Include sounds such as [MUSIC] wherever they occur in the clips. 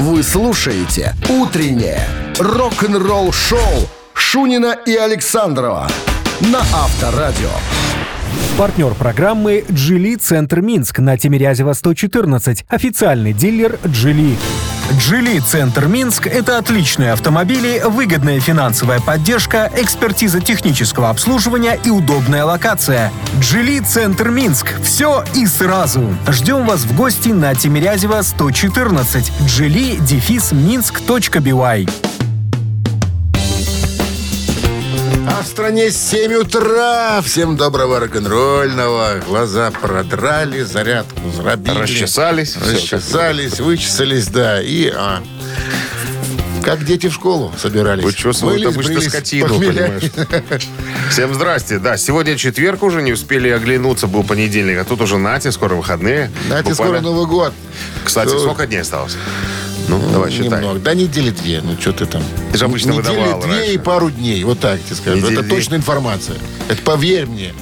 Вы слушаете «Утреннее рок-н-ролл-шоу» Шунина и Александрова на Авторадио. Партнер программы «Джили Центр Минск» на Тимирязева 114. Официальный дилер «Джили». «Джили Центр Минск» — это отличные автомобили, выгодная финансовая поддержка, экспертиза технического обслуживания и удобная локация. «Джили Центр Минск» — все и сразу. Ждем вас в гости на Тимирязева 114. «Джили» дефис минск.бивай. А в стране 7 утра. Всем доброго рок-н-ролльного. Глаза продрали, зарядку зарабили. Расчесались. Расчесались, вычесались, да. И а, как дети в школу собирались. Вычесывают Мылись, обычно брились, скотину, похмеляли. понимаешь. Всем здрасте. Да, сегодня четверг уже, не успели оглянуться, был понедельник, а тут уже нате, скоро выходные. Знаете, скоро. Новый год. Кстати, То- сколько дней осталось? Ну, давай считай. Немного. Да, недели две. Ну, что ты там. Ты же обычно Недели выдавал две раньше. и пару дней. Вот так тебе скажу. Недели Это две. точная информация. Это поверь мне.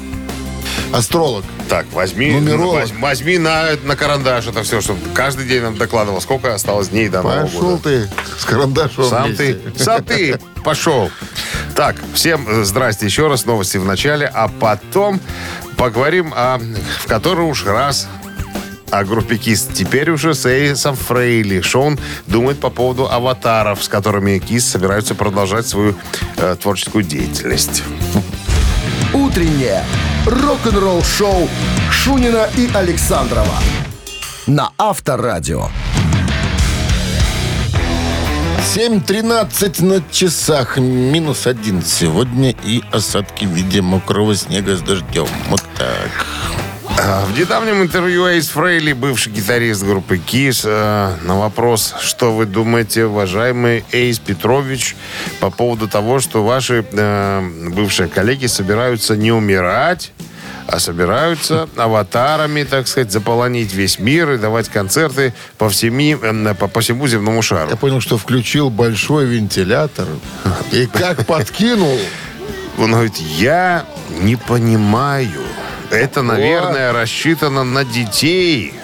Астролог. Так, возьми, Нумеролог. возь- возьми на, на карандаш это все, чтобы каждый день нам докладывал, сколько осталось дней до Нового Пошел года. ты с карандашом Сам вместе. ты, сам ты пошел. Так, всем э, здрасте еще раз, новости в начале, а потом поговорим о, в который уж раз о группе Кис. Теперь уже с Эйсом Фрейли. Шон думает по поводу аватаров, с которыми Кис собираются продолжать свою э, творческую деятельность. «Утреннее рок-н-ролл-шоу» Шунина и Александрова на Авторадио. 7.13 на часах, минус один сегодня и осадки в виде мокрого снега с дождем. Вот так. А, В недавнем интервью Эйс Фрейли, бывший гитарист группы Кис, э, на вопрос, что вы думаете, уважаемый Эйс Петрович, по поводу того, что ваши э, бывшие коллеги собираются не умирать, а собираются аватарами, так сказать, заполонить весь мир и давать концерты по, всеми, по, по всему земному шару. Я понял, что включил большой вентилятор и как подкинул. Он говорит, я не понимаю. Это, наверное, рассчитано на детей,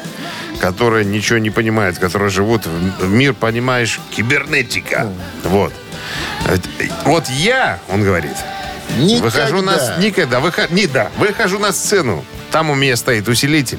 которые ничего не понимают, которые живут в мир, понимаешь, кибернетика. Вот. Это- Вот я, он говорит, Никогда. выхожу на... Никогда. Выхо- не, да, выхожу на сцену. Там у меня стоит усилитель.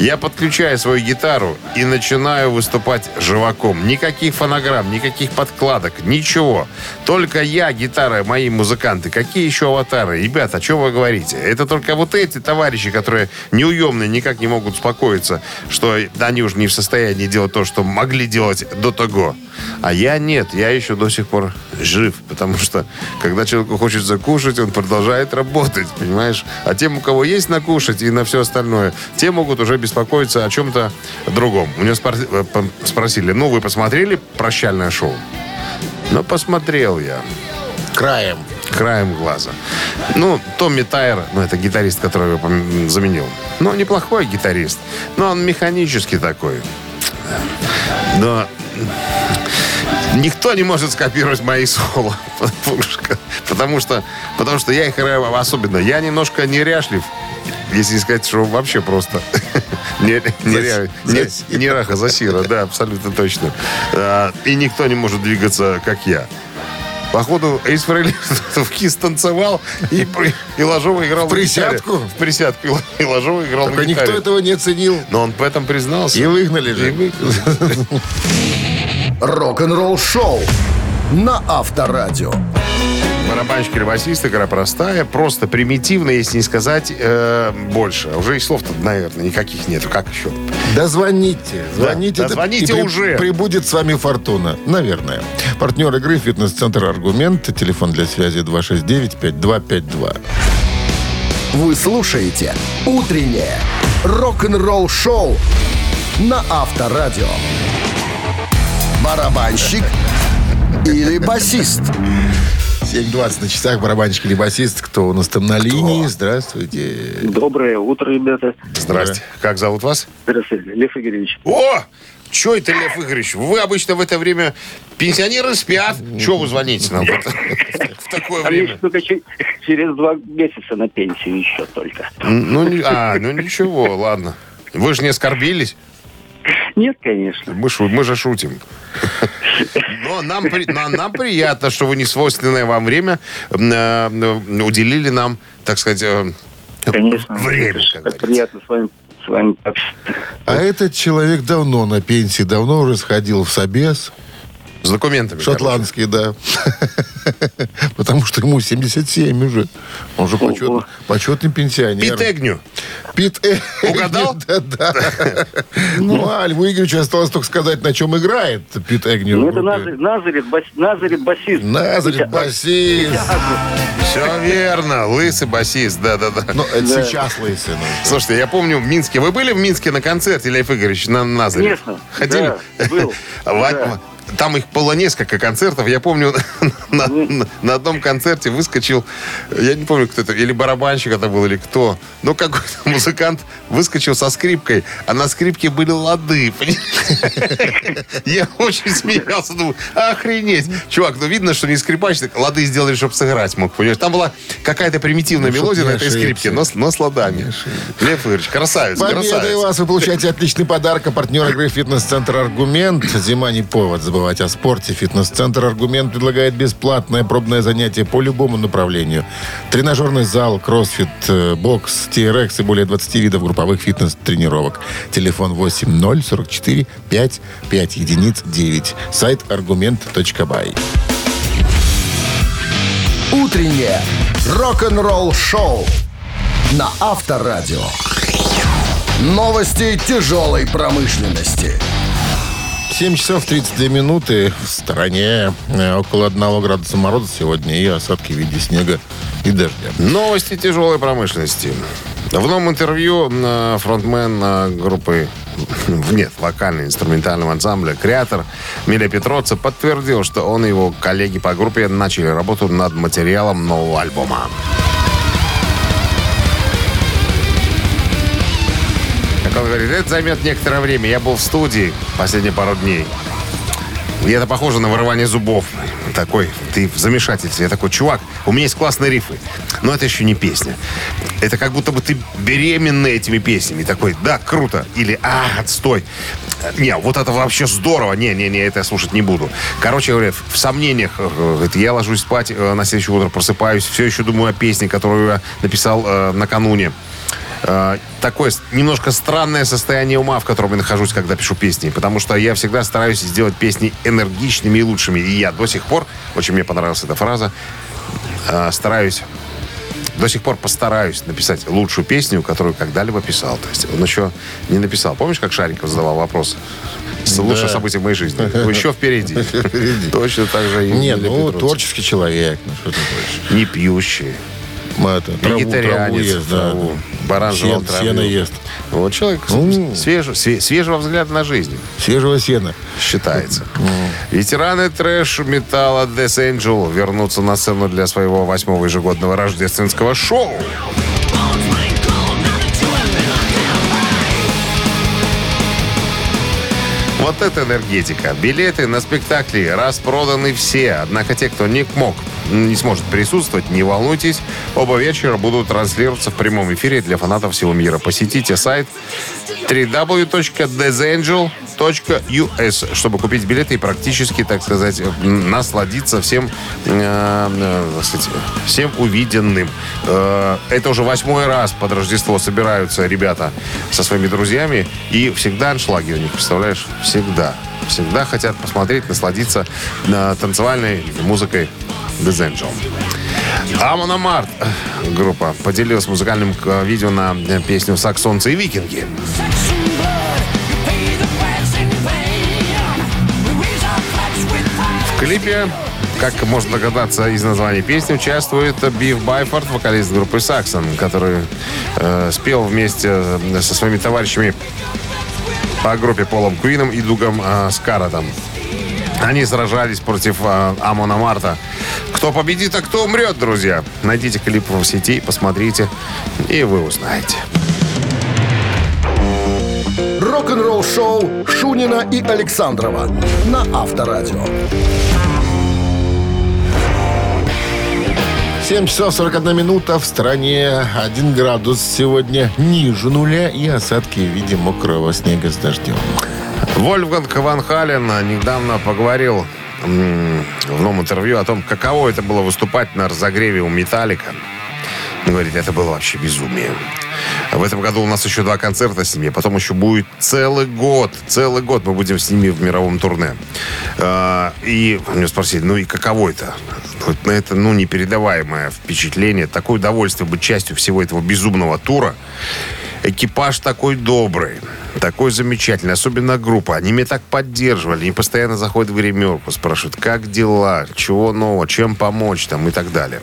Я подключаю свою гитару и начинаю выступать живаком. Никаких фонограмм, никаких подкладок, ничего. Только я, гитара, мои музыканты. Какие еще аватары? Ребята, о чем вы говорите? Это только вот эти товарищи, которые неуемные, никак не могут успокоиться, что они уже не в состоянии делать то, что могли делать до того. А я нет, я еще до сих пор жив, потому что когда человеку хочется закушать, он продолжает работать, понимаешь? А тем, у кого есть накушать и на все остальное, те могут уже беспокоиться о чем-то другом. У него спор- э, спросили, ну, вы посмотрели прощальное шоу? Ну, посмотрел я Краем. краем глаза. Ну, Томми Тайер, ну, это гитарист, которого я пом- заменил. Ну, неплохой гитарист. Но он механический такой. Но никто не может скопировать мои соло. Потому что, потому что, потому что я их играю особенно. Я немножко неряшлив. Если не сказать, что вообще просто [LAUGHS] не, раха засира, да, абсолютно точно. А, И никто не может двигаться, как я. Походу, Эйс Фрейли [LAUGHS] в кис танцевал и, и Ложова играл В присядку? В присядку. И Ложова играл Только на никто гитаре. этого не оценил. Но он в этом признался. И выгнали И же. выгнали. [LAUGHS] Рок-н-ролл-шоу на Авторадио. Барабанщик или басист, игра простая, просто примитивная, если не сказать э, больше. Уже и слов-то, наверное, никаких нету. Как еще? Да звоните. Звоните. да звоните и при- уже. Прибудет с вами фортуна. Наверное. Партнер игры «Фитнес-центр Аргумент». Телефон для связи 269-5252. Вы слушаете «Утреннее рок-н-ролл-шоу» на Авторадио. Барабанщик или басист? 7.20 на часах. Барабанщик или басист. Кто у нас там на линии? Здравствуйте. Доброе утро, ребята. Здрасте. Как зовут вас? Здравствуйте, Лев Игоревич. О! Че это, Лев Игоревич? Вы обычно в это время пенсионеры спят. Чего вы звоните нам в, такое время? через два месяца на пенсию еще только. Ну, а, ну ничего, ладно. Вы же не оскорбились? Нет, конечно. Мы, шу- мы же шутим. [LAUGHS] Но нам, нам приятно, что вы не свойственное вам время э, уделили нам, так сказать, э, Конечно. время, как приятно с вами, с вами. А этот человек давно на пенсии, давно уже сходил в собес. С документами. Шотландский, да. [LAUGHS] Потому что ему 77 уже. Он же почет- Ого. почетный пенсионер. Пит Эгню. Пит Э- Угадал? [LAUGHS] Да, да. Ну, а Льву Игоревичу осталось только сказать, на чем играет Пит Эгню. Ну, это Назарет, Назарет, бас, Назарет басист. Басист. Все верно. Лысый басист, да-да-да. Ну, это сейчас лысый. ну. Слушайте, я помню в Минске. Вы были в Минске на концерте, Лев Игоревич, на Назаре? Конечно, Ходили? да, был. [LAUGHS] Там их было несколько концертов. Я помню, [LAUGHS] на, на- на одном концерте выскочил, я не помню, кто это, или барабанщик это был, или кто. Но какой-то [LAUGHS] музыкант выскочил со скрипкой, а на скрипке были лады. [LAUGHS] Я очень смеялся, думаю, охренеть. Чувак, ну видно, что не скрипач, так лады сделали, чтобы сыграть мог, понимаешь? Там была какая-то примитивная Ну, мелодия на этой ошибся. скрипке, но, с- но с ладами. Лев Игоревич, красавец, Победой красавец. вас вы получаете отличный подарок. А партнер игры «Фитнес-центр Аргумент». Зима не повод забывать о спорте. «Фитнес-центр Аргумент» предлагает бесплатное пробное занятие по любому направлению. Тренажерный зал, кроссфит, э, бокс, TRX и более 20 видов групповых фитнес-тренировок. Телефон 8044 5 5 единиц 9. Сайт аргумент.бай. Утреннее рок-н-ролл-шоу на Авторадио. Новости тяжелой промышленности. 7 часов 32 минуты. В стороне э, около 1 градуса мороза сегодня и осадки в виде снега и дождя. Новости тяжелой промышленности. В новом интервью э, фронтмен э, группы [LAUGHS] нет, вокально инструментального ансамбля «Креатор» Миля Петроца подтвердил, что он и его коллеги по группе начали работу над материалом нового альбома. Как он говорит, это займет некоторое время. Я был в студии последние пару дней. И это похоже на вырывание зубов. Такой, ты в замешательстве. Я такой, чувак, у меня есть классные рифы, но это еще не песня. Это как будто бы ты беременна этими песнями. Такой, да, круто. Или, а, отстой. Не, вот это вообще здорово. Не-не-не, это я слушать не буду. Короче говоря, в сомнениях, э, говорит, я ложусь спать, э, на следующее утро просыпаюсь, все еще думаю о песне, которую я написал э, накануне. Э, такое немножко странное состояние ума, в котором я нахожусь, когда пишу песни. Потому что я всегда стараюсь сделать песни энергичными и лучшими. И я до сих пор, очень мне понравилась эта фраза, э, стараюсь до сих пор постараюсь написать лучшую песню, которую когда-либо писал. То есть он еще не написал. Помнишь, как Шариков задавал вопрос? С- Лучшее событие в моей жизни. [LAUGHS] Еще впереди. [LAUGHS] Впереди. Точно так же и Не, Миля ну, творческий человек. Ну, что ты хочешь? Не пьющий. М, Это, траву, траву Вегетарианец. ест, да. траву. Баран Сен- траву. сено ест. Вот человек Ну. свеж- све- свежего взгляда на жизнь Свежего сена. считается. [LAUGHS] Ветераны трэш-металла Death Angel вернутся на сцену для своего восьмого ежегодного рождественского шоу. Вот это энергетика. Билеты на спектакли распроданы все. Однако те, кто не мог, не сможет присутствовать, не волнуйтесь. Оба вечера будут транслироваться в прямом эфире для фанатов всего мира. Посетите сайт www.deathangel.us, чтобы купить билеты и практически, так сказать, насладиться всем, э, э, так сказать, всем увиденным. Э, Это уже восьмой раз под Рождество собираются ребята со своими друзьями. И всегда аншлаги у них, представляешь? Всегда. Всегда хотят посмотреть, насладиться э, танцевальной музыкой Death Angel. Амона Март группа поделилась музыкальным э, видео на э, песню «Саксонцы и викинги». В клипе, как можно догадаться из названия песни, участвует Биф Байфорд, вокалист группы «Саксон», который э, спел вместе э, со своими товарищами по группе Полом Куином и Дугом э, Скаратом. Они сражались против э, Амона Марта. Кто победит, а кто умрет, друзья. Найдите клип в сети, посмотрите, и вы узнаете. Рок-н-ролл-шоу Шунина и Александрова на Авторадио. 7 часов 41 минута. В стране 1 градус сегодня ниже нуля и осадки в виде мокрого снега с дождем. Вольфганг Ван Хален недавно поговорил в новом интервью о том, каково это было выступать на разогреве у Металлика. Говорит, это было вообще безумие. В этом году у нас еще два концерта с ними, потом еще будет целый год, целый год мы будем с ними в мировом турне. А, И меня спросили, ну и каково это? Вот на это, ну, непередаваемое впечатление, такое удовольствие быть частью всего этого безумного тура. Экипаж такой добрый, такой замечательный, особенно группа. Они меня так поддерживали, они постоянно заходят в гримерку, спрашивают, как дела, чего нового, чем помочь там и так далее.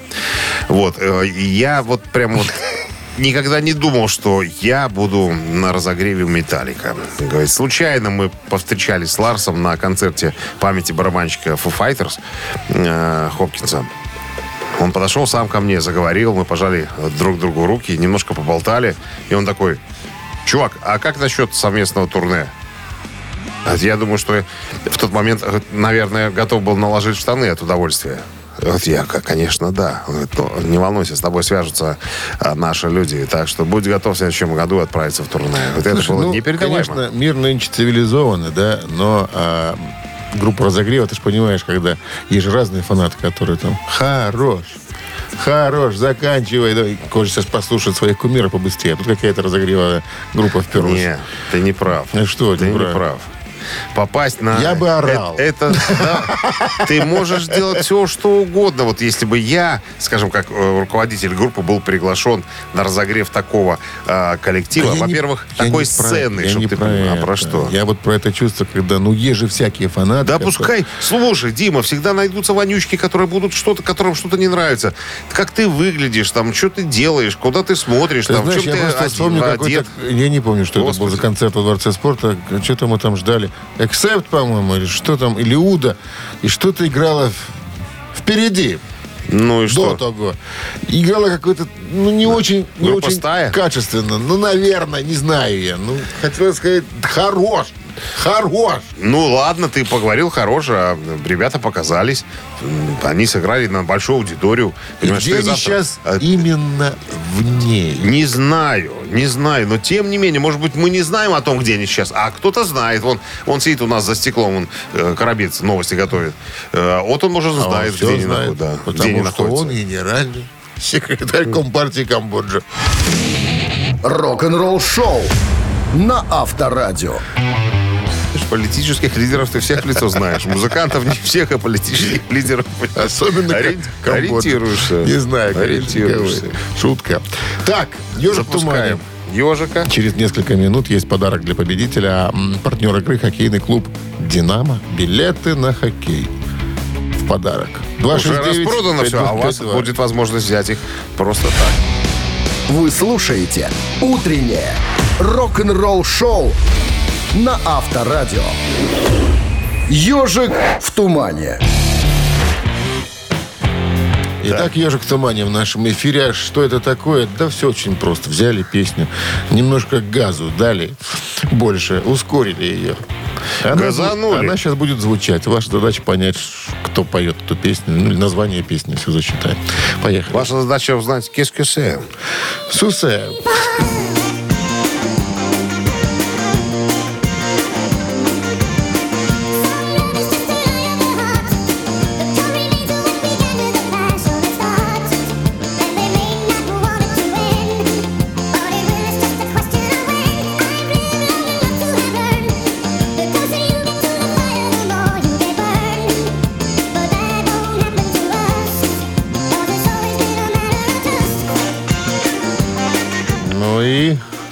Вот, э, я вот прям вот [LAUGHS] никогда не думал, что я буду на разогреве у Металлика. Говорит, случайно мы повстречались с Ларсом на концерте памяти барабанщика Foo Fighters э, Хопкинса. Он подошел сам ко мне, заговорил, мы пожали друг другу руки, немножко поболтали. И он такой, чувак, а как насчет совместного турне? А Я думаю, что в тот момент, э, наверное, готов был наложить штаны от удовольствия. Вот я, конечно, да. Он говорит, «Ну, не волнуйся, с тобой свяжутся а, наши люди. Так что будь готов в следующем году отправиться в турне. Вот это Слушай, было ну, непередаваемо. конечно, мир нынче цивилизованный, да, но а, группа разогрева, ты же понимаешь, когда есть же разные фанаты, которые там хорош, хорош, заканчивай. Да, и хочется послушать своих кумиров побыстрее. А тут какая-то разогревая группа вперлась. Не, ты не прав. Ну что, ты не не прав? Попасть на... Я бы орал. Это, да. Ты можешь делать все, что угодно. Вот если бы я, скажем, как э, руководитель группы, был приглашен на разогрев такого э, коллектива, во-первых, такой про- сцены, я чтобы ты про понимал, а это. про что? Я вот про это чувство, когда, ну, есть же всякие фанаты. Да которые- пускай, слушай, Дима, всегда найдутся вонючки, которые будут что-то, которым что-то не нравится. Как ты выглядишь, там, что ты делаешь, куда ты смотришь, Ты там, знаешь, чем я ты просто один- вспомню какой-то... одет. Я не помню, что это был Господи. за концерт во Дворце спорта. Что-то мы там ждали. Эксепт, по-моему, или что там, или Уда. И что-то играло впереди. Ну и До что? того. Играла какой-то, ну, не очень, не Группа очень «Стая»? качественно. Ну, наверное, не знаю я. Ну, хотел сказать, хорош. Хорош. Ну ладно, ты поговорил хорошо, а ребята показались. Они сыграли на большую аудиторию. И Понимаешь, где они завтра- сейчас А, именно в ней? Не знаю, не знаю, но тем не менее, может быть, мы не знаем о том, где они сейчас, а кто-то знает. Вон, он сидит у нас за стеклом, он э, коробец новости готовит. Э, вот он, может, А он знает, всё где они знает, находятся. да, Потому где они что находятся. он генеральный секретарь Компартии Камбоджи. Рок-н-ролл шоу на Авторадио. Политических лидеров ты всех в лицо знаешь. Музыкантов не всех, а политических лидеров. Особенно Ори-. Ориентируешься. Не знаю, Ориентируешься. Шутка. Так, ежик. Запускаем. Ежика. Через несколько минут есть подарок для победителя. Партнер игры хоккейный клуб «Динамо». Билеты на хоккей. В подарок. Уже 269 распродано все, а у вас 5252. будет возможность взять их просто так. Вы слушаете «Утреннее рок-н-ролл-шоу» на Авторадио. «Ежик в тумане». Итак, «Ежик в тумане» в нашем эфире. А Что это такое? Да все очень просто. Взяли песню, немножко газу дали больше, ускорили ее. Она, Газанули. Она сейчас будет звучать. Ваша задача понять, кто поет эту песню. Ну, или название песни. Все засчитаем. Поехали. Ваша задача узнать, c'est. Сусе.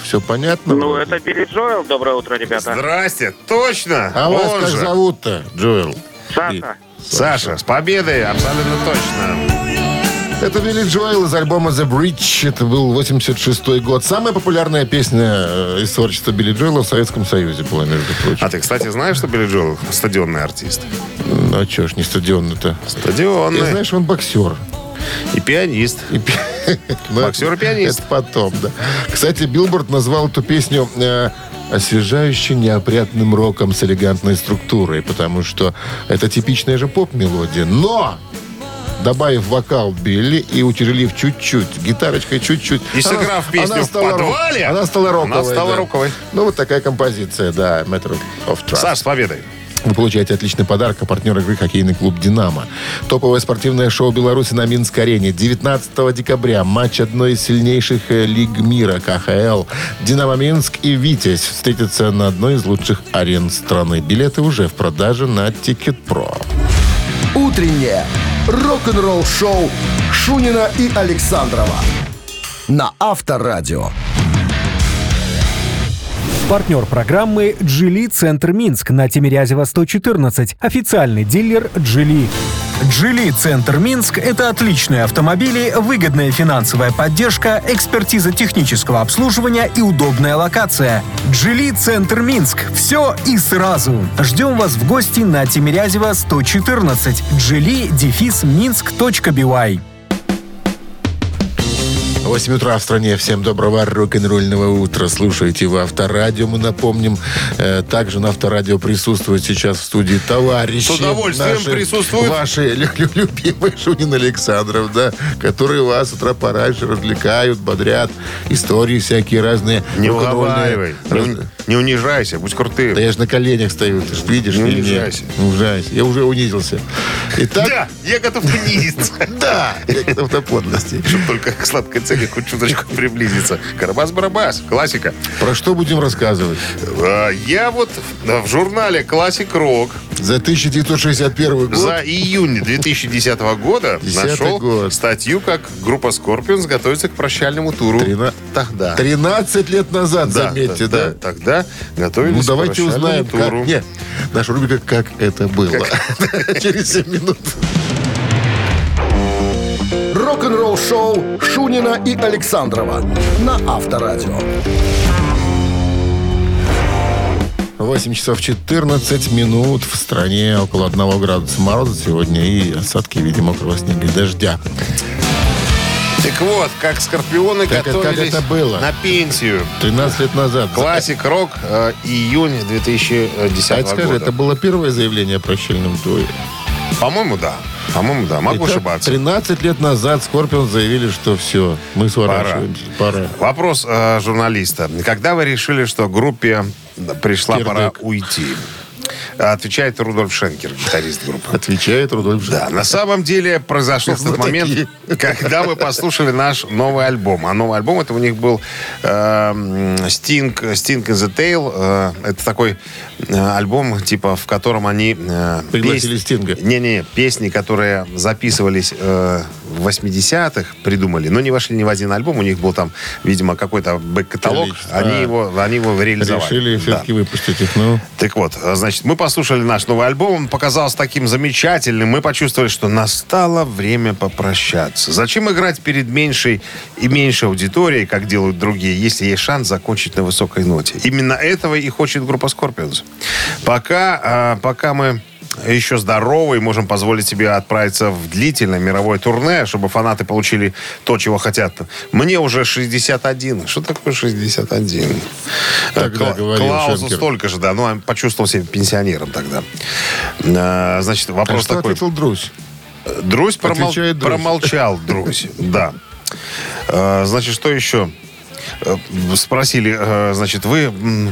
Все понятно? Ну, вроде? это Билли Джоэл. Доброе утро, ребята. Здрасте, точно. А вас он как же. зовут-то, Джоэл? Саша. Саша, с победой, абсолютно точно. Это Билли Джоэл из альбома The Bridge. Это был 86 год. Самая популярная песня э, из творчества Билли Джоэла в Советском Союзе была, между прочим. А ты, кстати, знаешь, что Билли Джоэл стадионный артист? Ну, а чё ж не стадионный-то? Стадионный. Ты знаешь, он боксер. И пианист. И пи- [LAUGHS] Ну, Боксер и пианист. Это потом, да. Кстати, Билборд назвал эту песню э, освежающе неопрятным роком с элегантной структурой, потому что это типичная же поп-мелодия. Но добавив вокал Билли и утяжелив чуть-чуть, гитарочкой чуть-чуть. И сыграв песню в стала рок- подвале, Она стала роковой. она стала да. роковой. Ну, вот такая композиция, да, Matter of Trust. Саш, с победой. Вы получаете отличный подарок, а партнер игры хоккейный клуб «Динамо». Топовое спортивное шоу Беларуси на Минск-арене. 19 декабря матч одной из сильнейших э, лиг мира КХЛ. «Динамо Минск» и «Витязь» встретятся на одной из лучших арен страны. Билеты уже в продаже на Тикет.Про. Утреннее рок-н-ролл-шоу Шунина и Александрова на Авторадио. Партнер программы «Джили Центр Минск» на Тимирязева 114. Официальный дилер «Джили». «Джили Центр Минск» — это отличные автомобили, выгодная финансовая поддержка, экспертиза технического обслуживания и удобная локация. «Джили Центр Минск» — все и сразу. Ждем вас в гости на Тимирязева 114. «Джили» дефис минск.бивай. 8 утра в стране. Всем доброго рок-н-ролльного утра. Слушайте в Авторадио. Мы напомним, э, также на Авторадио присутствуют сейчас в студии товарищи. С удовольствием наши, присутствуют. Ваши лю- лю- любимые Шунин Александров, да, которые вас с утра пораньше развлекают, бодрят. Истории всякие разные. Не уговаривай. Не, Раз- не унижайся, будь крутым. Да я же на коленях стою, ты же видишь Не унижайся. Не унижайся. Я уже унизился. Итак, Да, я готов унизиться. [LAUGHS] да, я готов до подлости. Чтобы только к сладкой цели хоть чуточку приблизиться. Карабас-барабас, классика. Про что будем рассказывать? А, Я вот в журнале «Классик Рок» За 1961 год за июнь 2010 года нашел год. статью, как группа Scorpions готовится к прощальному туру. Трина- Тогда. 13 лет назад, Да, заметьте, да, да? Тогда готовились Ну, к давайте прощальному узнаем, туру. как... Нет, наша рубрика «Как это было». [LAUGHS] Через 7 минут. Рок-н-ролл-шоу Шунина и Александрова на Авторадио. 8 часов 14 минут в стране около 1 градуса мороза сегодня и осадки в виде мокрого снега и дождя. Так вот, как Скорпионы как готовились это было? на пенсию. 13 лет назад. Классик Рок, э, июнь 2010 А это скажи, года. это было первое заявление о прощальном туре? По-моему, да. По-моему, да. Могу Итак, ошибаться. 13 лет назад Скорпион заявили, что все, мы сворачиваемся. Пора. Вопрос э, журналиста. Когда вы решили, что группе пришла Кирдык. пора уйти? Отвечает Рудольф Шенкер, гитарист группы. Отвечает Рудольф Жан. Да, на самом деле произошел тот момент, когда мы послушали наш новый альбом. А новый альбом это у них был э, м, Sting, Sting in the Tail. Э, это такой э, альбом, типа, в котором они... э, Пригласили Стинга. Не-не, песни, которые записывались в 80-х, придумали, но не вошли ни в один альбом. У них был там, видимо, какой-то бэк-каталог. Они А. его, они его реализовали. Решили Да. все-таки выпустить их. Ну, Так вот, значит, мы послушали наш новый альбом, он показался таким замечательным, мы почувствовали, что настало время попрощаться. Зачем играть перед меньшей и меньшей аудиторией, как делают другие, если есть шанс закончить на высокой ноте? Именно этого и хочет группа Scorpions. Пока, а, пока мы еще здоровы и можем позволить себе отправиться в длительное мировое турне, чтобы фанаты получили то, чего хотят. Мне уже 61. Что такое 61? Тогда Кла- Клаусу Шенкер. столько же, да. Ну, он почувствовал себя пенсионером тогда. А, Значит, а вопрос что такой. ответил Друзь? Друзь, промол- Друзь. промолчал, Друзь. [LAUGHS] Да. А, Значит, что еще? Э, Спросили, э, значит, вы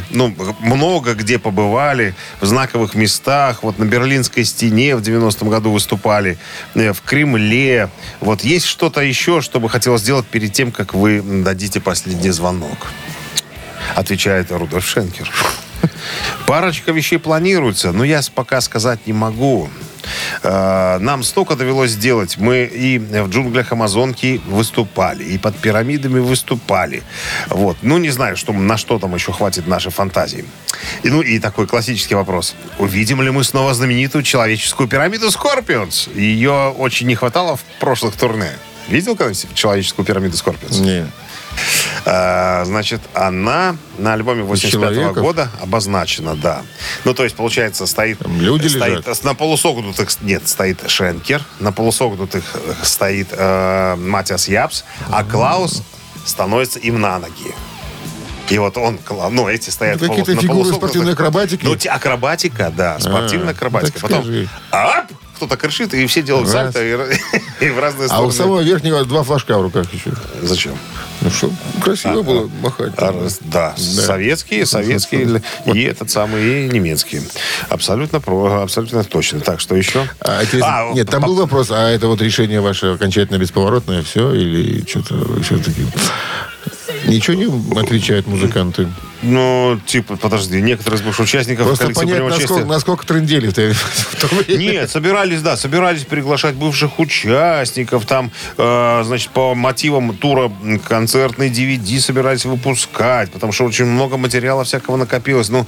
ну, много где побывали, в знаковых местах, вот на Берлинской стене в 90-м году выступали, э, в Кремле. Вот есть что-то еще, что бы хотелось сделать перед тем, как вы дадите последний звонок? Отвечает Рудольф Шенкер. [LAUGHS] Парочка вещей планируется, но я пока сказать не могу. Э, Нам столько довелось сделать. Мы и в джунглях Амазонки выступали, и под пирамидами выступали. Вот. Ну, не знаю, что, на что там еще хватит нашей фантазии. И, ну, и такой классический вопрос. Увидим ли мы снова знаменитую человеческую пирамиду Скорпионс? Ее очень не хватало в прошлых турне. Видел когда-нибудь человеческую пирамиду Скорпионс? Не. А, значит, она на альбоме 85 человеков? года обозначена, да. Ну, то есть, получается, стоит... Там люди стоит, лежат? На полусогнутых... Нет, стоит Шенкер. На полусогнутых э, стоит э, Маттиас Ябс. А Клаус становится им на ноги. И вот он, ну, эти стоят Ну, какие-то фигуры спортивной акробатики? Ну, те- акробатика, да, спортивная А, акробатика. так Потом, скажи. ап, кто-то крышит, и все делают Раз. сальто и, [LAUGHS] и в разные А стороны. у самого верхнего два флажка в руках еще. Зачем? Ну что, красиво было махать. А, раз- Да, советские, советские [LAUGHS] и этот самый, и немецкие. Абсолютно, про- абсолютно точно. Так, что еще? А, А, нет, там по- был вопрос, а это вот решение ваше окончательно бесповоротное, все, или что-то все-таки... Ничего не отвечают музыканты. Ну, типа, подожди, некоторые из бывших участников Просто понять, насколько, насколько трындели в в время. Нет, собирались, да, собирались приглашать бывших участников, там, э, значит, по мотивам тура концертный DVD собирались выпускать, потому что очень много материала всякого накопилось. Ну,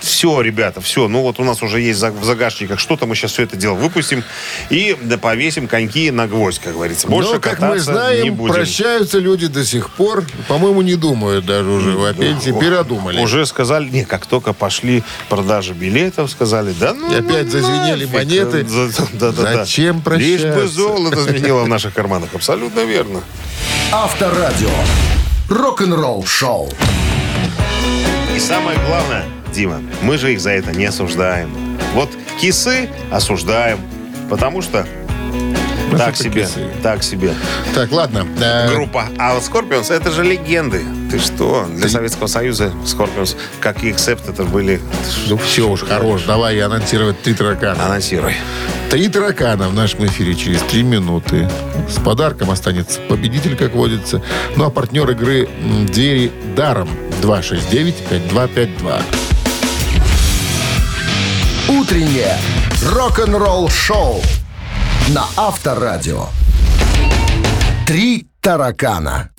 все, ребята, все, ну вот у нас уже есть в загашниках что-то, мы сейчас все это дело выпустим и да, повесим коньки на гвоздь, как говорится. Больше Но, как мы кататься не знаем, будем. прощаются люди до сих пор. По-моему, не думают даже уже о пенсии. Передумали. Уже сказали, не, как только пошли продажи билетов, сказали, да ну И опять ну, зазвенели нафиг. монеты. [LAUGHS] За- да, да, да. Зачем Лишь бы прощаться? золото звенело в наших карманах. Абсолютно верно. Авторадио. Рок-н-ролл шоу. И самое главное, Дима, мы же их за это не осуждаем. Вот кисы осуждаем, потому что так себе, так себе Так, ладно. э, группа. А вот Scorpions это же легенды. Ты что? Для Советского Союза Scorpions, как и Accept, это были... Ну все уж, хорош. Давай анонсировать три таракана. Анонсируй. Три таракана в нашем эфире через три минуты. С подарком останется победитель, как водится. Ну а партнер игры «Двери даром» 269-5252. Утреннее рок-н-ролл шоу на Авторадио. Три таракана.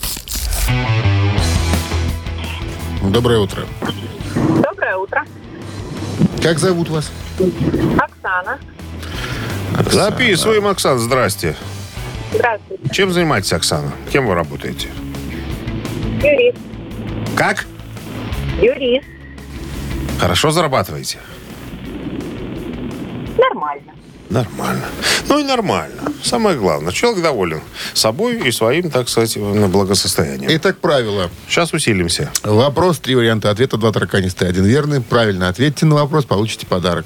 Доброе утро. Доброе утро. Как зовут вас? Оксана. Записываем, Оксана, здрасте. Здравствуйте. Чем занимаетесь, Оксана? Кем вы работаете? Юрист. Как? Юрист. Хорошо зарабатываете? Нормально. Нормально. Ну и нормально. Самое главное. Человек доволен собой и своим, так сказать, на благосостоянием. Итак, правило. Сейчас усилимся. Вопрос, три варианта ответа, два тараканистые, один верный. Правильно ответьте на вопрос, получите подарок.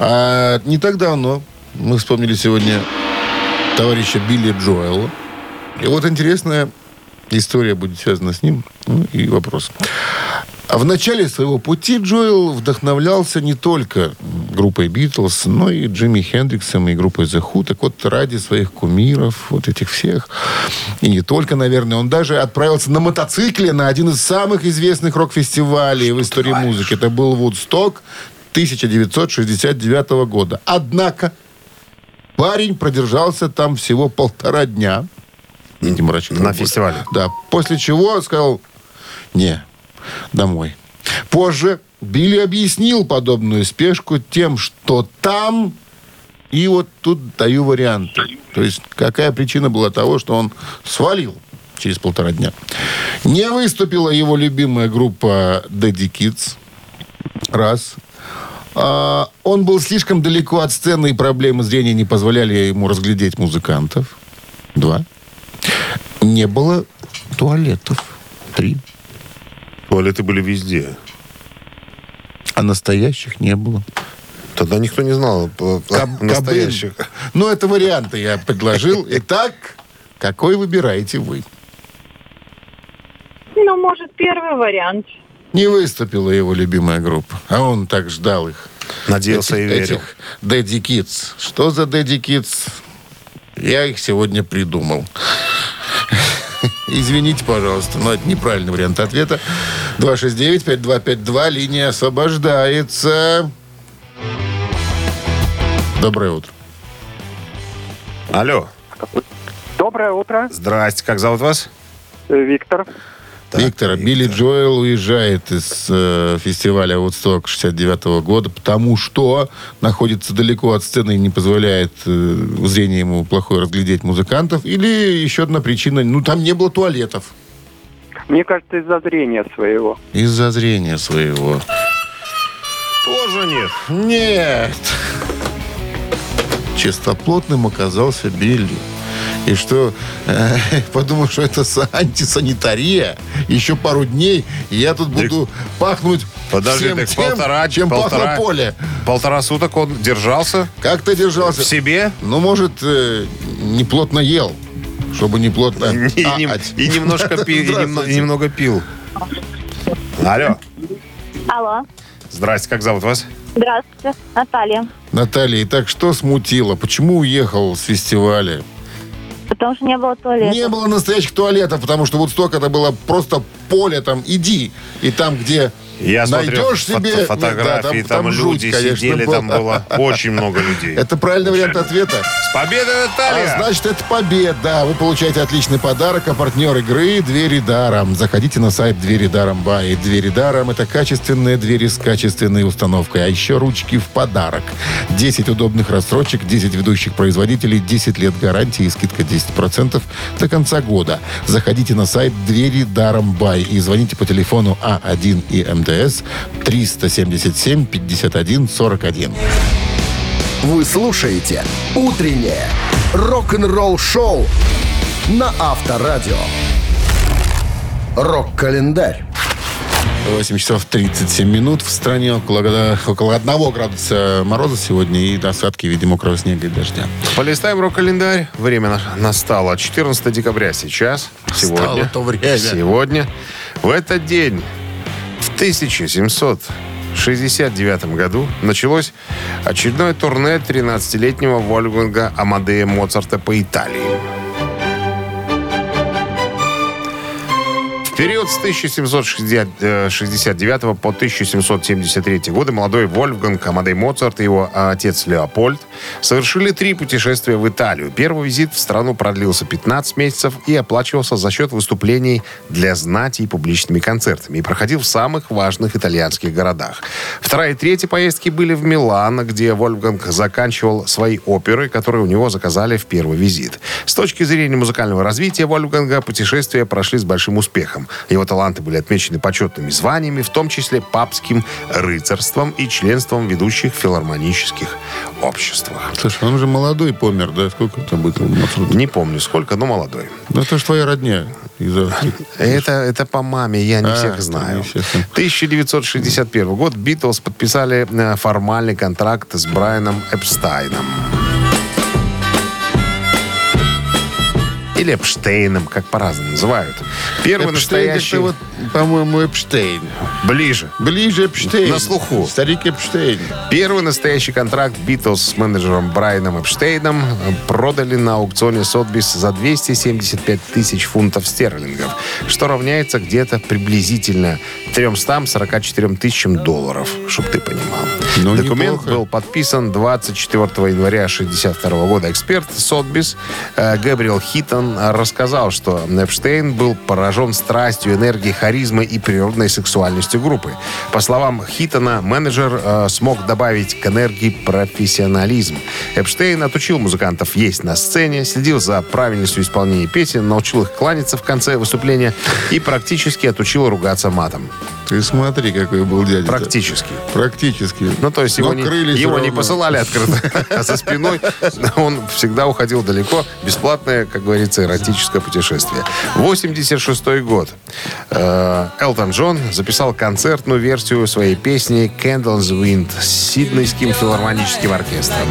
А, не так давно мы вспомнили сегодня товарища Билли Джоэла. И вот интересная история будет связана с ним. Ну, и вопрос. А в начале своего пути Джоэл вдохновлялся не только группой Битлз, но и Джимми Хендриксом и группой The Who. Так вот, ради своих кумиров, вот этих всех, и не только, наверное, он даже отправился на мотоцикле на один из самых известных рок-фестивалей в истории музыки. Это был Вудсток 1969 года. Однако парень продержался там всего полтора дня. Не мрачно. На фестивале. Да. После чего сказал, не, домой. Позже Билли объяснил подобную спешку тем, что там... И вот тут даю варианты. То есть какая причина была того, что он свалил через полтора дня. Не выступила его любимая группа Daddy Kids. Раз. А, он был слишком далеко от сцены, и проблемы зрения не позволяли ему разглядеть музыкантов. Два. Не было туалетов. Три. Туалеты были везде. А настоящих не было. Тогда никто не знал Каб- настоящих. кабын. Ну, это варианты я предложил. Итак, какой выбираете вы? Ну, может, первый вариант. Не выступила его любимая группа, а он так ждал их. Надеялся и Этих- верил. этих Daddy Kids. Что за Daddy Kids? Я их сегодня придумал. Извините, пожалуйста, но это неправильный вариант ответа. 269-5252, линия освобождается. Доброе утро. Алло. Доброе утро, Здрасте. Как зовут вас? э, Виктор. Так, Виктор, Билли Джоэл уезжает из э, фестиваля Woodstock 69 года, потому что находится далеко от сцены и не позволяет э, зрение ему плохое разглядеть музыкантов. Или еще одна причина, ну там не было туалетов. Мне кажется, из-за зрения своего. Из-за зрения своего. Тоже нет. Нет. Чистоплотным оказался Билли. И что э, [LAUGHS] подумал, что это са- антисанитария. Еще пару дней, и я тут буду пахнуть Подожди, всем так тем, полтора, чем полтора, пахло поле. полтора суток он держался Как ты держался? в себе Ну, может, э, не плотно ел, чтобы не плотно... [LAUGHS] и, А, нем- а, и немножко пил, и [LAUGHS] немного пил. Алло. Алло. Здрасте, как зовут вас? Здравствуйте. Наталья. Наталья, итак, что смутило? Почему уехал с фестиваля? Потому что не было туалета. Не было настоящих туалетов, потому что вот столько это было просто поле там, иди. И там, где Я смотрю найдешь фото- себе... фотографии, да, там, жуть, люди конечно, сидели, была. там было очень много людей. Это правильный вариант ответа. С победой, Наталья! А значит, это победа. Да, вы получаете отличный подарок. А партнер игры «Двери даром». Заходите на сайт «Двери даром бай». «Двери даром» — это качественные двери с качественной установкой. А еще ручки в подарок. 10 удобных рассрочек, 10 ведущих производителей, 10 лет гарантии и скидка 10% до конца года. Заходите на сайт «Двери даром бай» и звоните по телефону А1 и МТС 377 51 41. Вы слушаете «Утреннее рок-н-ролл-шоу» на Авторадио. Рок-календарь. 8 часов 37 минут. В стране около, около 1 градуса мороза сегодня и осадки в виде мокрого снега и дождя. Полистаем рок-календарь. Время на- настало. 14 декабря сейчас. Сегодня. Стало то время. Сегодня. В этот день, 1769 году, началось очередное турне 13-летнего Вольфганга Амадея Моцарта по Италии. Период с 1769 по 1773 годы молодой Вольфганг Амадей Моцарт и его а, отец Леопольд совершили три путешествия в Италию. Первый визит в страну продлился 15 месяцев и оплачивался за счет выступлений для знати и публичными концертами и проходил в самых важных итальянских городах. Вторая и третья поездки были в Милан, где Вольфганг заканчивал свои оперы, которые у него заказали в первый визит. С точки зрения музыкального развития Вольфганга путешествия прошли с большим успехом. Его таланты были отмечены почетными званиями, в том числе папским рыцарством и членством ведущих филармонических обществах. Слушай, он же молодой помер, да? Сколько там будет? Не помню сколько, но молодой. Ну, это же твоя родня. Это, это по маме, я не А, всех знаю. не всех. 1961 год Битлз подписали э, формальный контракт с Брайаном Эпстайном. Или Эпштейном, как по-разному называют. Первый Эпштейн, настоящий... это вот, по-моему, Эпштейн. Ближе. Ближе Эпштейн. На слуху. Старик Эпштейн. Первый настоящий контракт Битлз с менеджером Брайаном Эпштейном продали на аукционе Сотбис за 275 тысяч фунтов стерлингов, что равняется где-то приблизительно 344 тысячам долларов, чтобы ты понимал. Ну, Документ неплохо. был подписан 24 января 1962 года. Эксперт Сотбис э, Габриэл Хиттон рассказал, что Эпштейн был поражен страстью, энергией, харизмой и природной сексуальностью группы. По словам Хиттона, менеджер э, смог добавить к энергии профессионализм. Эпштейн отучил музыкантов есть на сцене, следил за правильностью исполнения песен, научил их кланяться в конце выступления и практически отучил ругаться матом. Ты смотри, какой был дядя. Практически. Практически. Ну, то есть его, не, его не посылали открыто, [LAUGHS] а за спиной он всегда уходил далеко. Бесплатное, как говорится, эротическое путешествие. 86 год. Э, Элтон Джон записал концертную версию своей песни «Candles Wind» с Сиднейским филармоническим оркестром.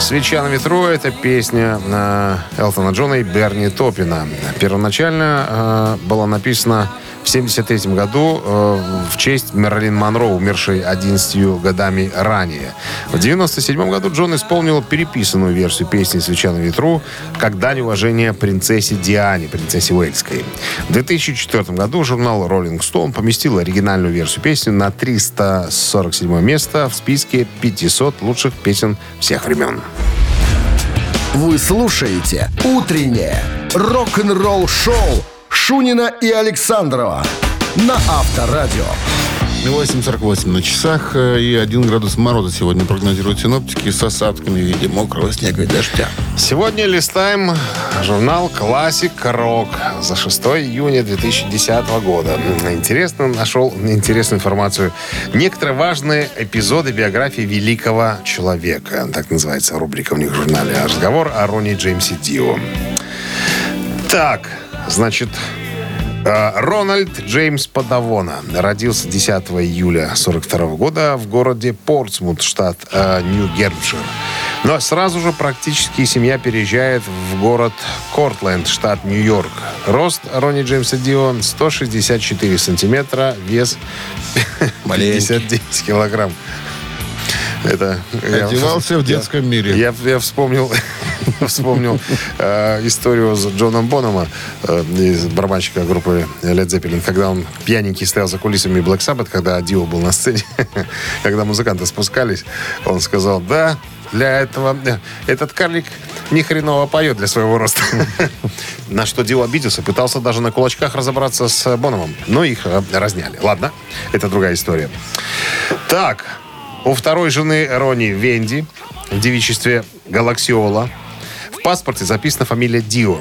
«Свеча на ветру» — это песня э, Элтона Джона и Берни Топина. Первоначально э, была написана в 1973 году э, в честь Мерлин Монро, умершей 11 годами ранее. В 1997 году Джон исполнил переписанную версию песни «Свеча на ветру» как дань уважения принцессе Диане, принцессе Уэльской. В 2004 году журнал Rolling Stone поместил оригинальную версию песни на 347 место в списке 500 лучших песен всех времен. Вы слушаете «Утреннее рок-н-ролл-шоу» Шунина и Александрова на Авторадио. 8.48 на часах э, и 1 градус мороза сегодня прогнозируют синоптики с осадками в виде мокрого снега и дождя. Сегодня листаем журнал «Классик Рок» за 6 июня 2010 года. Интересно нашел интересную информацию. Некоторые важные эпизоды биографии великого человека. Так называется рубрика у них в журнале. Разговор о Ронни Джеймсе Дио. Так, значит, э, Рональд Джеймс Падавона родился 10 июля 42 года в городе Портсмут, штат э, Нью-Гермшир. Но сразу же практически семья переезжает в город Кортленд, штат Нью-Йорк. Рост Ронни Джеймса Дио 164 сантиметра, вес 59 килограмм. Это я- Одевался в детском мире. я, я вспомнил, [LAUGHS] вспомнил э, историю с Джоном Бонома, э, из барабанщика группы Led Zeppelin, когда он пьяненький стоял за кулисами Black Sabbath, когда Дио был на сцене, [LAUGHS] когда музыканты спускались, он сказал, да, для этого э, этот карлик ни хреново поет для своего роста. [LAUGHS] На что Дио обиделся, пытался даже на кулачках разобраться с Бономом, но их э, разняли. Ладно, это другая история. Так, у второй жены Рони Венди в девичестве Галаксиола в паспорте записана фамилия Дио.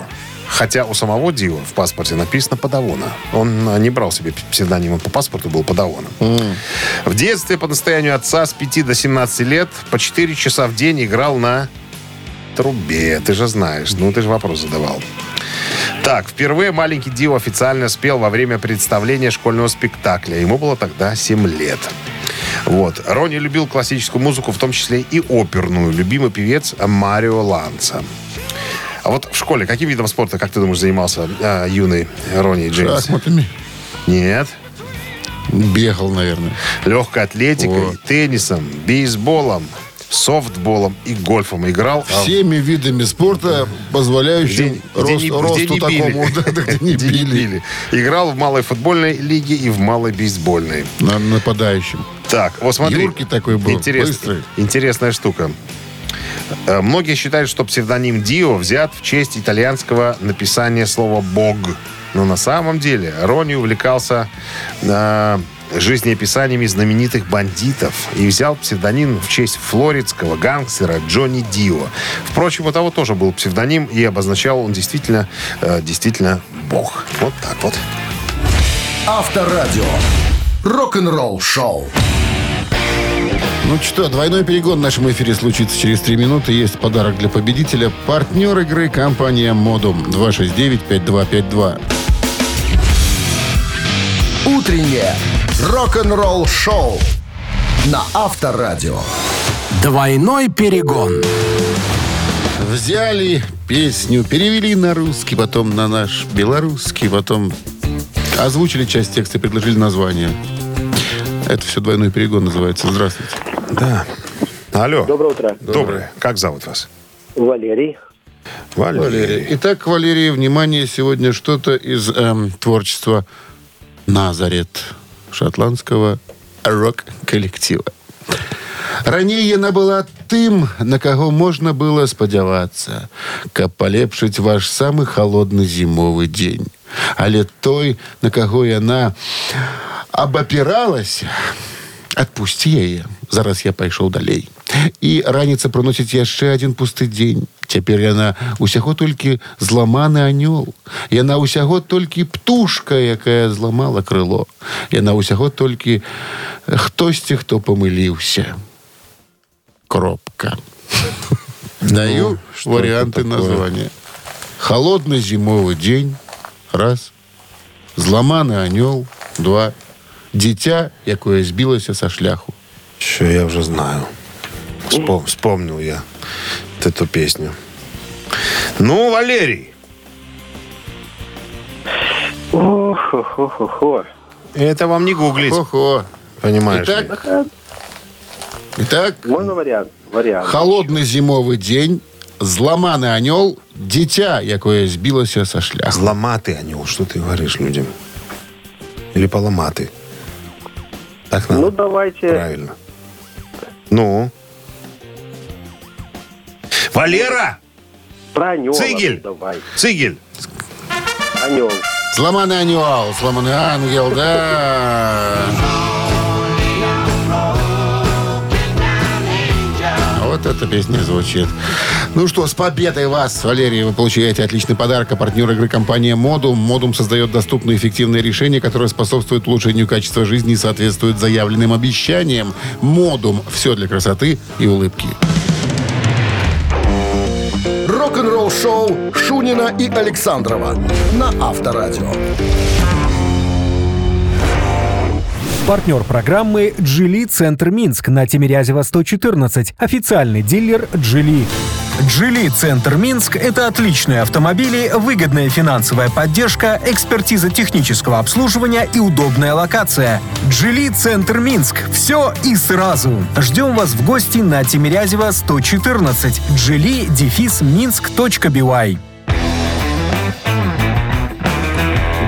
Хотя у самого Дио в паспорте написано Падавона. Он а, не брал себе псевдоним, он по паспорту был Падавоном. В детстве по настоянию отца с 5 до 17 лет по 4 часа в день играл на трубе. Ты же знаешь. Ну, ты же вопрос задавал. Так, впервые маленький Дио официально спел во время представления школьного спектакля. Ему было тогда 7 лет. Вот. Ронни любил классическую музыку, в том числе и оперную. Любимый певец Марио Ланца. А вот в школе каким видом спорта, как ты думаешь, занимался а, юный Ронни Джеймс? Шахматами. Нет. Бегал, наверное. Легкой атлетикой, Вот. теннисом, бейсболом, софтболом и гольфом играл. А Всеми видами спорта, позволяющим Где- рост- [LAUGHS] где не- где росту били. такому, где не Где били. Играл в малой футбольной лиге и в малой бейсбольной. На нападающим. Так, вот смотри. Юркий такой был, Интерес- быстрый. Интересная штука. Э, Многие считают, что псевдоним Дио взят в честь итальянского написания слова «бог». Но на самом деле Ронни увлекался э, жизнеописаниями знаменитых бандитов и взял псевдоним в честь флоридского гангстера Джонни Дио. Впрочем, у того тоже был псевдоним, и обозначал он действительно, э, действительно бог. Вот так вот. Авторадио. Рок-н-ролл шоу. Ну что, двойной перегон в нашем эфире случится через три минуты. Есть подарок для победителя. Партнер игры компания Модум 269-5252. Утреннее рок-н-ролл шоу на Авторадио. Двойной перегон. Взяли песню, перевели на русский, потом на наш белорусский, потом озвучили часть текста и предложили название. Это все двойной перегон называется. Здравствуйте. Да. Алло. Доброе утро. Доброе. Как зовут вас? Валерий. Валерий. Валерий. Итак, Валерий, внимание, сегодня что-то из эм, творчества Назарет, шотландского рок-коллектива. Раней яна была тым, на каго можна было спадзявацца, каб палепшыць ваш самы халодны зімовы дзень. Але той, на каго яна абапіралася, адпусці яе. Зараз я пайшоў далей. І раніца прыносіць яшчэ адзін пусты дзень. Цяпер яна усяго толькі зламаны анёл. Яна усяго толькі птушка, якая зламала крыло. Яна усяго толькі хтосьці, хто памыліўся. Кропка. [LAUGHS] Даю что варианты это такое? названия. Холодный зимовый день. Раз. Зламаны анёл. Два. Дитя, якое збілася са шляху. Что я уже знаю. Вспом- вспомнил я эту песню. Ну, Валерий, Ох-хо-хо-хо. это вам не гуглить, Охо. понимаешь? Итак, итак, Можно вариант? Вариант. холодный зимовый день, зламаны анёл, дитя, якое збілася са шляху. Зломатый анел, что ты говоришь людям? Или поломатый? Так ну, надо. Ну, давайте. Правильно. Ну. Валера! Про Цигель! Давай. Цигель! Анел. Сломанный анюал, сломанный ангел, да. Вот эта песня звучит. Ну что, с победой вас, Валерий! Вы получаете отличный подарок. А партнер игры компания «Модум». «Модум» создает доступные эффективные решения, которые способствуют улучшению качества жизни и соответствуют заявленным обещаниям. «Модум» – все для красоты и улыбки. Рок-н-ролл шоу Шунина и Александрова на Авторадио. Партнер программы «Джили Центр Минск» на Тимирязева 114. Официальный дилер «Джили». «Джили Центр Минск» — это отличные автомобили, выгодная финансовая поддержка, экспертиза технического обслуживания и удобная локация. «Джили Центр Минск» — все и сразу. Ждем вас в гости на Тимирязева 114. «Джили» дефис минск.бивай.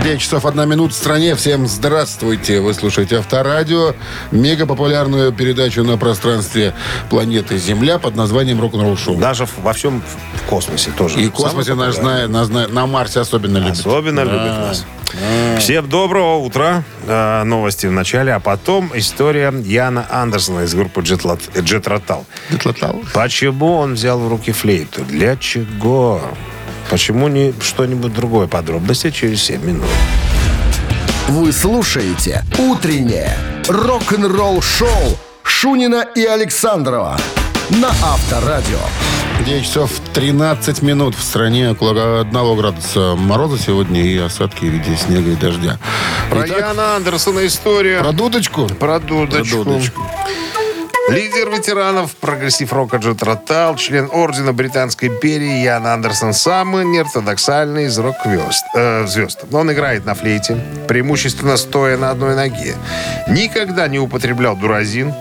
9 часов 1 минут в стране. Всем здравствуйте. Вы слушаете Авторадио. Мега популярную передачу на пространстве планеты Земля под названием Рок-н-ролл шоу. Даже во всем в космосе тоже. И в космосе популярный. знает, нас знает, на Марсе особенно любят. Особенно Да. любят нас. Всем доброго утра. Э, Новости в начале, а потом история Яна Андерсона из группы Jet. Детлатал. Почему он взял в руки флейту? Для чего? Почему не что-нибудь другое? Подробности через 7 минут. Вы слушаете «Утреннее рок-н-ролл-шоу» Шунина и Александрова на Авторадио. 9 часов 13 минут в стране. Около 1 градуса мороза сегодня и осадки в виде снега и дождя. Про Итак, Яна Андерсона история. про дудочку? Про дудочку. Про дудочку. Лидер ветеранов прогрессив-рока Джет Ротал, член Ордена Британской империи Ян Андерсон самый неортодоксальный из рок-звезд. Э, звезд. Он играет на флейте, преимущественно стоя на одной ноге. Никогда не употреблял дуразин,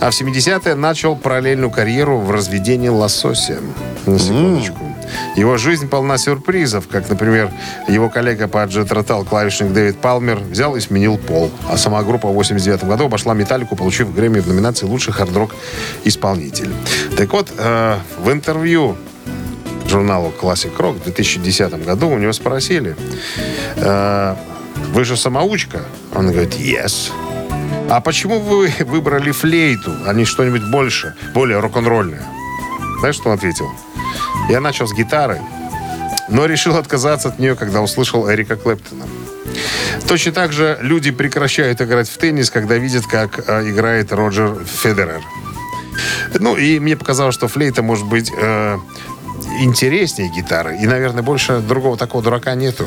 а в 70-е начал параллельную карьеру в разведении лосося. На секундочку. Его жизнь полна сюрпризов, как, например, его коллега по Rotal, клавишник Дэвид Палмер, взял и сменил пол. А сама группа в 89 году обошла Металлику, получив Грэмми в номинации «Лучший хард-рок исполнитель». Так вот, э, в интервью журналу Classic Rock в 2010 году у него спросили, э, вы же самоучка? Он говорит, yes. А почему вы выбрали флейту, а не что-нибудь больше, более рок-н-ролльное? Знаешь, что он ответил? Я начал с гитары, но решил отказаться от нее, когда услышал Эрика Клэптона. Точно так же люди прекращают играть в теннис, когда видят, как э, играет Роджер Федерер. Ну, и мне показалось, что флейта может быть э, интереснее гитары. И, наверное, больше другого такого дурака нету.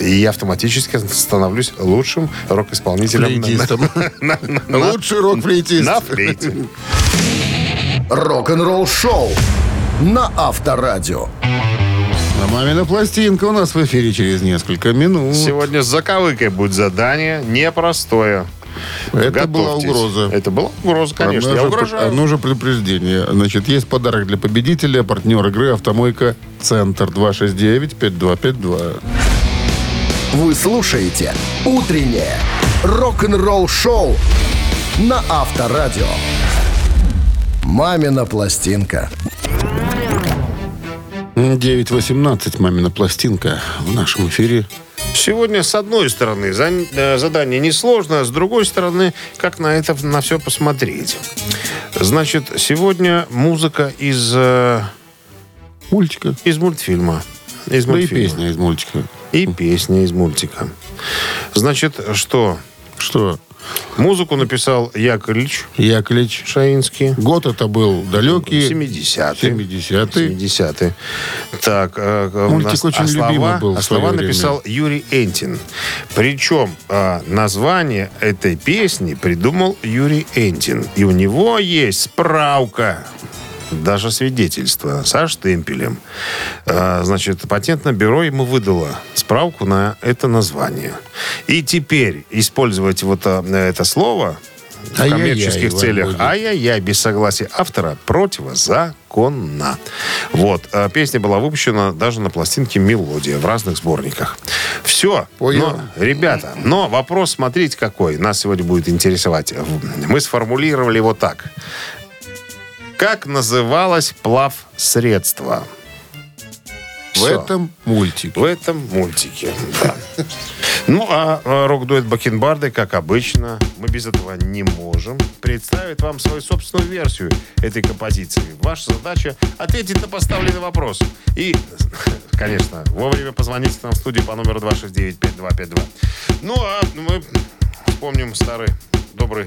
И я автоматически становлюсь лучшим рок-исполнителем. на- Лучший рок-флейтист. На флейте. Рок-н-ролл-шоу на Авторадио. А мамина пластинка у нас в эфире через несколько минут. Сегодня с заковыкой будет задание непростое. Это была угроза. Это была угроза, конечно. Одно Я же- угрожаю. Одно же предупреждение. Значит, есть подарок для победителя. Партнер игры «Автомойка Центр» 269-5252. Вы слушаете «Утреннее рок-н-ролл-шоу» на Авторадио. «Мамина пластинка». 9.18, мамина пластинка в нашем эфире. Сегодня, с одной стороны, э, задание несложное, с другой стороны, как на это на все посмотреть. Значит, сегодня музыка из, э, Мультика. из мультфильма. Из Да и мультфильма. песня из мультика. И песня из мультика. Значит, что? Что? Музыку написал Яковлевич Яковлевич. Шаинский. Год это был далекий. 70-й. 70-й. 70-й. Так, э, э, Мультик а- очень а слова, любимый был а слова время. написал Юрий Энтин. Причем э, название этой песни придумал Юрий Энтин. И у него есть справка даже свидетельство со штемпелем. Э, Значит, патентное бюро ему выдало справку на это название. И теперь использовать вот э, это слово в Ай-яй-яй коммерческих вам целях, будет. ай-яй-яй, без согласия автора, противозаконно. Вот. э, Песня была выпущена даже на пластинке «Мелодия» в разных сборниках. Все. Ой, Но, ребята, но вопрос, смотрите, какой. Нас сегодня будет интересовать. Мы сформулировали его так. Как называлось плав-средство? В этом мультике. В этом мультике, да. Ну, а а, рок-дуэт Бакенбарды, как обычно, мы без этого не можем, представит вам свою собственную версию этой композиции. Ваша задача ответить на поставленный вопрос. И, [LAUGHS] конечно, вовремя позвонить нам в студию по номеру 269-5252. Ну, а мы вспомним старый добрый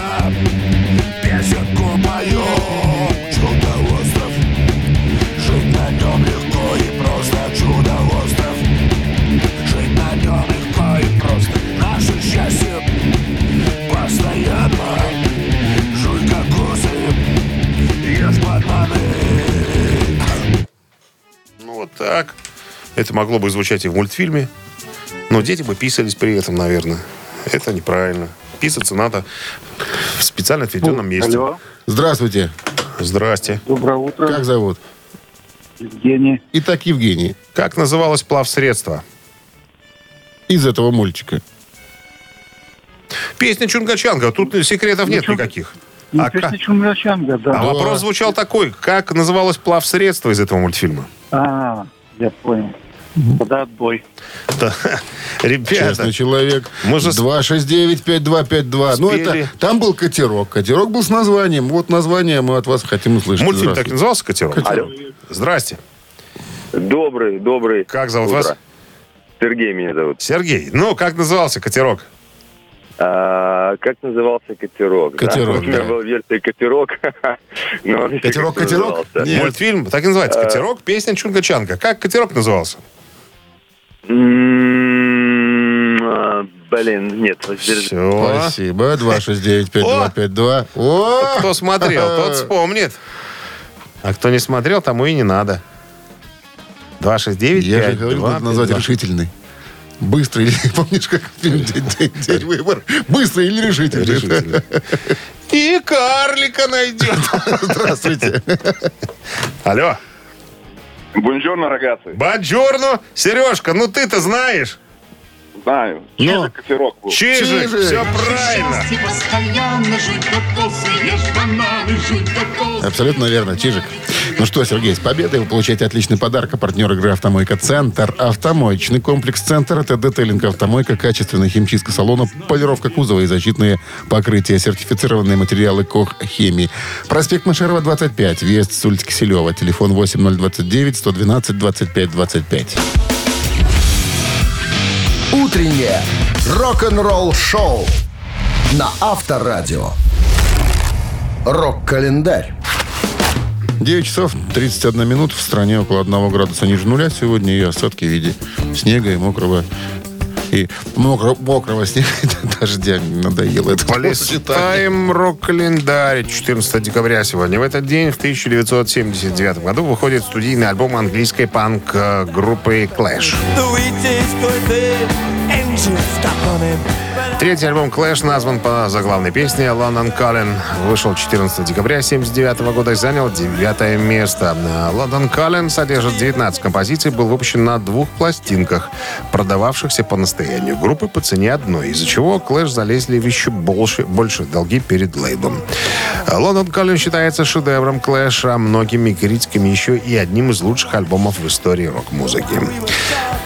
Это могло бы звучать и в мультфильме. Но дети бы писались при этом, наверное. Это неправильно. Писаться надо в специально отведенном месте. Алло, Здравствуйте. Здрасте. доброе утро, Как зовут? Евгений. Итак, Евгений. Как называлось плавсредство? Из этого мультика. Песня Чунгачанга. Тут секретов нет Чун- никаких. Ну, А, песня Чунгачанга, а да. вопрос звучал такой. Как называлось плавсредство из этого мультфильма? А, я понял. Тогда отбой. Да. [LAUGHS] Ребята, Честный человек. Мы же с- 269-5252. Ну, Спели. это, там был катерок. Катерок был с названием. Вот название мы от вас хотим услышать. мультфильм так и назывался «Катерок»? Катерок. Здрасте. Добрый, добрый. Как зовут утро. вас? Сергей меня зовут. Сергей. Ну, как назывался «Катерок»? А, как назывался катерок? Катерок, Да, У меня да. была версия катерок? [LAUGHS] назывался. Нет. Мультфильм так и называется Э. «Катерок. Песня Чунгачанга». Как «Катерок» назывался? А, Блин, нет. воздержи- Все. Спасибо. 269-5252. О! Кто смотрел, тот [LAUGHS] вспомнит. А кто не смотрел, тому и не надо. 269 Я же говорил, надо назвать решительный. Быстрый или... [LAUGHS] Помнишь, как фильм «День, день, день выбор»? Быстрый или решительный? [LAUGHS] И карлика найдет. Здравствуйте. Алло. Бонжорно, рогатый. Бонжорно. Сережка, ну ты-то знаешь. Знаю. Ну. Чижик был. Чижик, Чижик. все правильно. Абсолютно верно, Чижик. Ну что, Сергей, с победой вы получаете отличный подарок. А партнер игры «Автомойка Центр». Автомоечный комплекс «Центр» — это детейлинг «Автомойка», качественная химчистка салона, полировка кузова и защитные покрытия, сертифицированные материалы КОХ «Химии». Проспект Машерова, 25, въезд с улицы Киселева. Телефон 8029 112 25 25. Утреннее рок-н-ролл-шоу на Авторадио. Рок-календарь. 9 часов 31 минут. В стране около 1 градуса ниже нуля сегодня. И осадки в виде снега и мокрого и мокро- мокрого снега [LAUGHS] и дождя. Надоело это. Полистаем рок-календарь. 14 декабря сегодня. В этот день, в 1979 году, выходит студийный альбом английской панк-группы Clash. Третий альбом Clash назван по заглавной песне «London Calling». Вышел 14 декабря 1979 года и занял девятое место. «London Calling» содержит 19 композиций, был выпущен на двух пластинках, продававшихся по настоянию группы по цене одной, из-за чего Clash залезли в еще больше, больше долги перед лейблом. «London Calling» считается шедевром Clash, а многими критиками еще и одним из лучших альбомов в истории рок-музыки.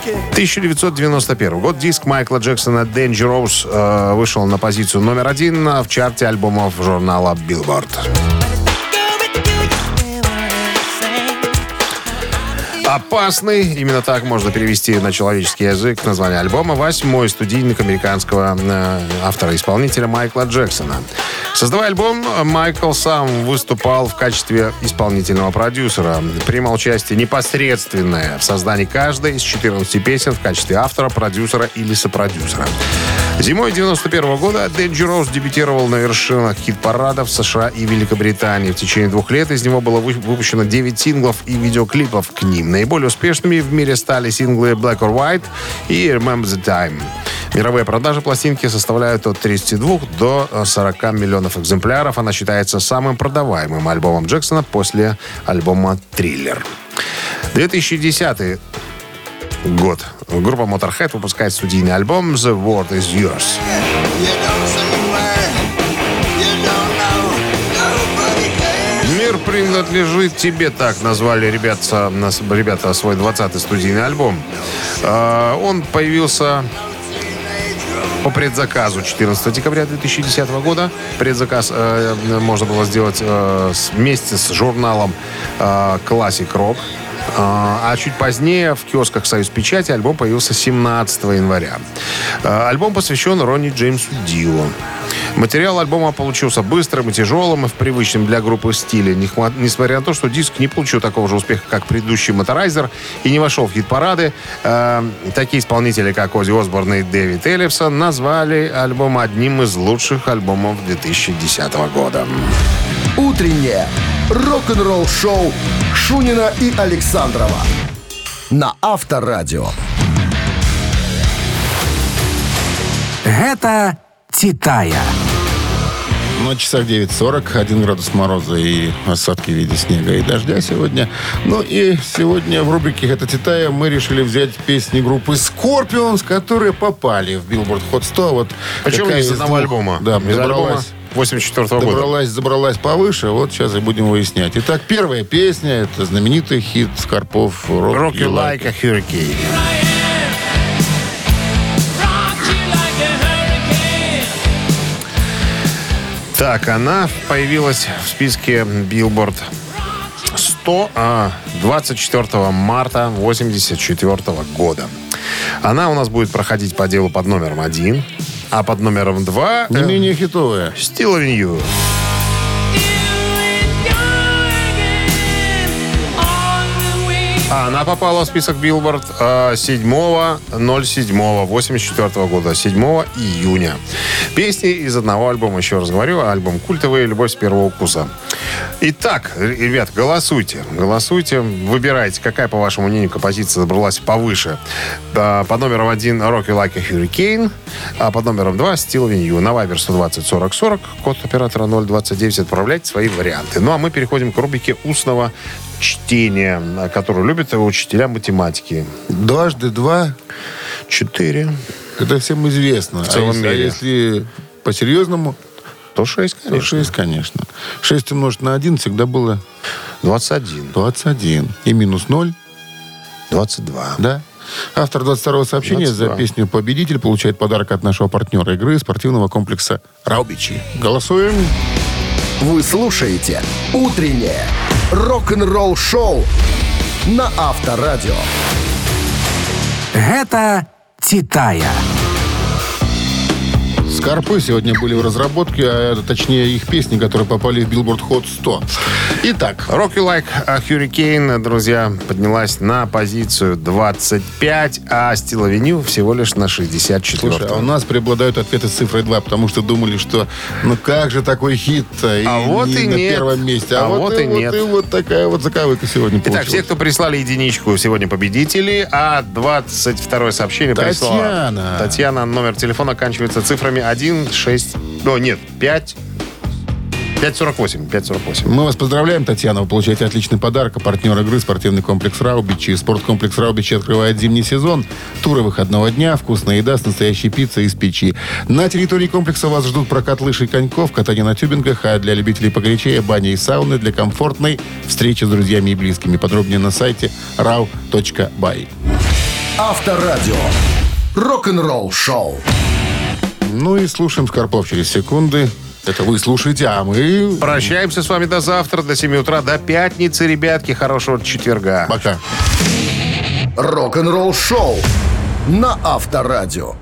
1991 год. Диск Майкла Джексона «Dangerous» э, вышел на позицию номер один в чарте альбомов журнала Billboard. Опасный, именно так можно перевести на человеческий язык название альбома, восьмой студийник американского э, автора-исполнителя Майкла Джексона. Создавая альбом, Майкл сам выступал в качестве исполнительного продюсера. Принимал участие непосредственное в создании каждой из 14 песен в качестве автора, продюсера или сопродюсера. Зимой 91 года Dangerous дебютировал на вершинах хит-парадов США и Великобритании. В течение двух лет из него было вы- выпущено 9 синглов и видеоклипов к ним. Наиболее успешными в мире стали синглы Black or White и Remember the Time. Мировые продажи пластинки составляют от 32 до 40 миллионов экземпляров. Она считается самым продаваемым альбомом Джексона после альбома «Триллер». 2010 год. Группа Motorhead выпускает студийный альбом «The World Is Yours». Мир принадлежит тебе, так назвали ребята, ребята свой 20-й студийный альбом. А, Он появился по предзаказу 14 декабря 2010 года. Предзаказ э, можно было сделать э, вместе с журналом э, Classic Rock. А а чуть позднее в киосках «Союз Печати» альбом появился 17 января. Э, Альбом посвящен Ронни Джеймсу Дио. Материал альбома получился быстрым и тяжелым, и в привычном для группы стиле. Несмотря на то, что диск не получил такого же успеха, как предыдущий «Моторайзер» и не вошел в хит-парады, э, такие исполнители, как Ози Осборн и Дэвид Эллифсон, назвали альбом одним из лучших альбомов 2010 года. Утреннее рок-н-ролл-шоу Шунина и Александрова на Авторадио. Гэта «Титая». На часах 9.40, 1 градус мороза и осадки в виде снега и дождя сегодня. Ну и сегодня в рубрике «Это Титая» мы решили взять песни группы Scorpions, которые попали в Billboard Hot 100. Вот Причем из одного альбома. Да, из альбома добралась, 84 года. добралась, забралась повыше. Вот сейчас и будем выяснять. Итак, первая песня – это знаменитый хит Скорпов «Rock, Rock You Like a Hurricane. Так, она появилась в списке Billboard 100 а, 24 марта 84 года. Она у нас будет проходить по делу под номером один, а под номером два Не менее хитовая. Still Avenue. А Она попала в список э, 7.07.84 года, 7 июня. Песни из одного альбома, еще раз говорю, альбом культовый «Любовь с первого укуса». Итак, ребят, голосуйте. Голосуйте, выбирайте, какая, по вашему мнению, композиция забралась повыше. Да, Под номером один «Rock You Like a Hurricane», а под номером два «Still Avenue». На Viber 120 40 40, код оператора 029, отправляйте свои варианты. Ну, а мы переходим к рубрике устного чтения, которую любят учителя математики. Дважды два Четыре. – это всем известно. В целом а если, а мире. если по-серьезному, То шесть, то конечно. 6, конечно. 6 умножить на 1 всегда было 21. 21. И минус 0, 22. да? Автор 22-го сообщения 22. за песню «Победитель» получает подарок от нашего партнера игры спортивного комплекса «Раубичи». Голосуем. Вы слушаете «Утреннее рок-н-ролл-шоу» на Авторадио. Гэта «Титая». Скорпы сегодня были в разработке, а точнее их песни, которые попали в Billboard Hot 100. Итак, Rock You Like a Hurricane, друзья, поднялась на позицию 25, а Still Avenue всего лишь на 64. Слушай, а у нас преобладают ответы с цифрой 2, потому что думали, что ну как же такой хит-то и А вот не и на нет. первом месте. А вот и нет. Вот, и вот такая вот заковыка сегодня Итак, получилась. все, кто прислали единичку, сегодня победители, а 22 сообщение прислала Татьяна. Татьяна. Номер телефона оканчивается цифрами 1, 6, ну нет, 5, 548, 548. Мы вас поздравляем, Татьяна. Вы получаете отличный подарок. А партнер игры спортивный комплекс «Раубичи». Спорткомплекс «Раубичи» открывает зимний сезон. Туры выходного дня, вкусная еда с настоящей пиццей из печи. На территории комплекса вас ждут прокат лыж и коньков, катание на тюбингах, а для любителей погорячее баня и сауны для комфортной встречи с друзьями и близкими. Подробнее на сайте rau.by. Авторадио. Рок-н-ролл-шоу. Ну и слушаем Скорпов через секунды. Это вы слушаете, а мы... Прощаемся с вами до завтра, до 7 утра, до пятницы, ребятки. Хорошего четверга. Пока. Рок-н-ролл-шоу на Авторадио.